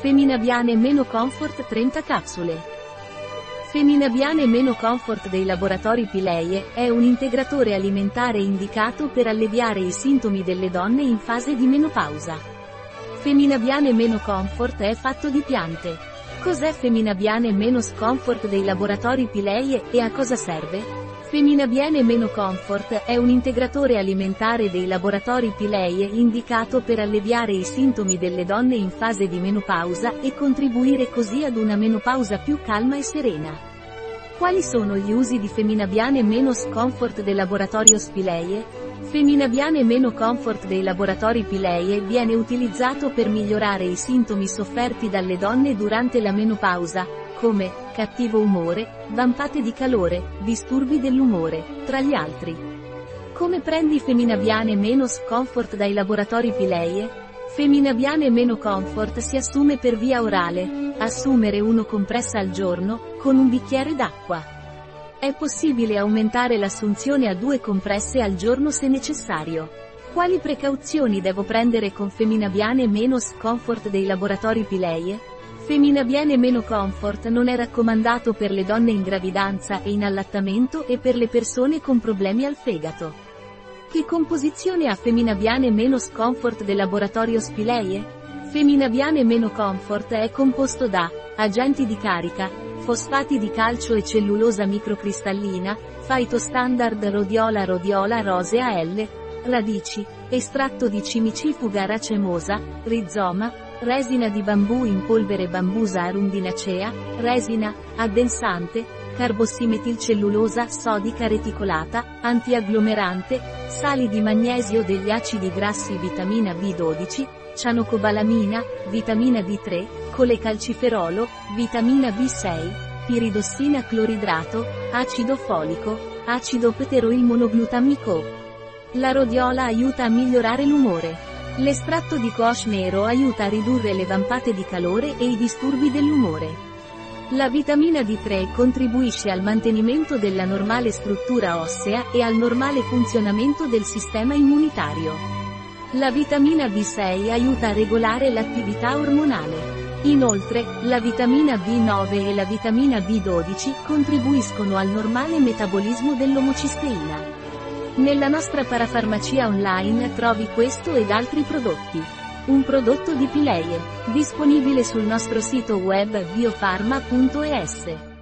Feminabiane Meno Comfort 30 capsule. Feminabiane Meno Comfort dei laboratori Pileie è un integratore alimentare indicato per alleviare i sintomi delle donne in fase di menopausa. Feminabiane Meno Comfort è fatto di piante. Cos'è Feminabiane Meno Comfort dei laboratori Pileie e a cosa serve? Feminabiene Meno Comfort è un integratore alimentare dei laboratori Pileie indicato per alleviare i sintomi delle donne in fase di menopausa e contribuire così ad una menopausa più calma e serena. Quali sono gli usi di Feminabiane Meno Comfort del laboratorio Spileie? Feminabiane Meno Comfort dei laboratori Pileie viene utilizzato per migliorare i sintomi sofferti dalle donne durante la menopausa, come cattivo umore, vampate di calore, disturbi dell'umore, tra gli altri. Come prendi Feminabiane meno Comfort dai laboratori Pileie? Feminabiane meno Comfort si assume per via orale, assumere uno compressa al giorno, con un bicchiere d'acqua. È possibile aumentare l'assunzione a due compresse al giorno se necessario. Quali precauzioni devo prendere con Feminabiane meno Comfort dei laboratori Pileie? Feminabiene meno comfort non è raccomandato per le donne in gravidanza e in allattamento e per le persone con problemi al fegato. Che composizione ha Feminabiane meno comfort del laboratorio Spileie? Feminabiane meno comfort è composto da agenti di carica, fosfati di calcio e cellulosa microcristallina, standard rhodiola rhodiola rosea L, radici, estratto di cimicifuga racemosa, rizoma, resina di bambù in polvere bambusa arundinacea, resina, addensante, carbossimetilcellulosa sodica reticolata, antiagglomerante, sali di magnesio degli acidi grassi vitamina B12, cianocobalamina, vitamina D3, colecalciferolo, vitamina B6, piridossina cloridrato, acido folico, acido pteroilmonoglutamico. La rodiola aiuta a migliorare l'umore. L'estratto di coach nero aiuta a ridurre le vampate di calore e i disturbi dell'umore. La vitamina D3 contribuisce al mantenimento della normale struttura ossea e al normale funzionamento del sistema immunitario. La vitamina B6 aiuta a regolare l'attività ormonale. Inoltre, la vitamina B9 e la vitamina B12 contribuiscono al normale metabolismo dell'omocisteina. Nella nostra parafarmacia online trovi questo ed altri prodotti. Un prodotto di Pileie, disponibile sul nostro sito web biofarma.es.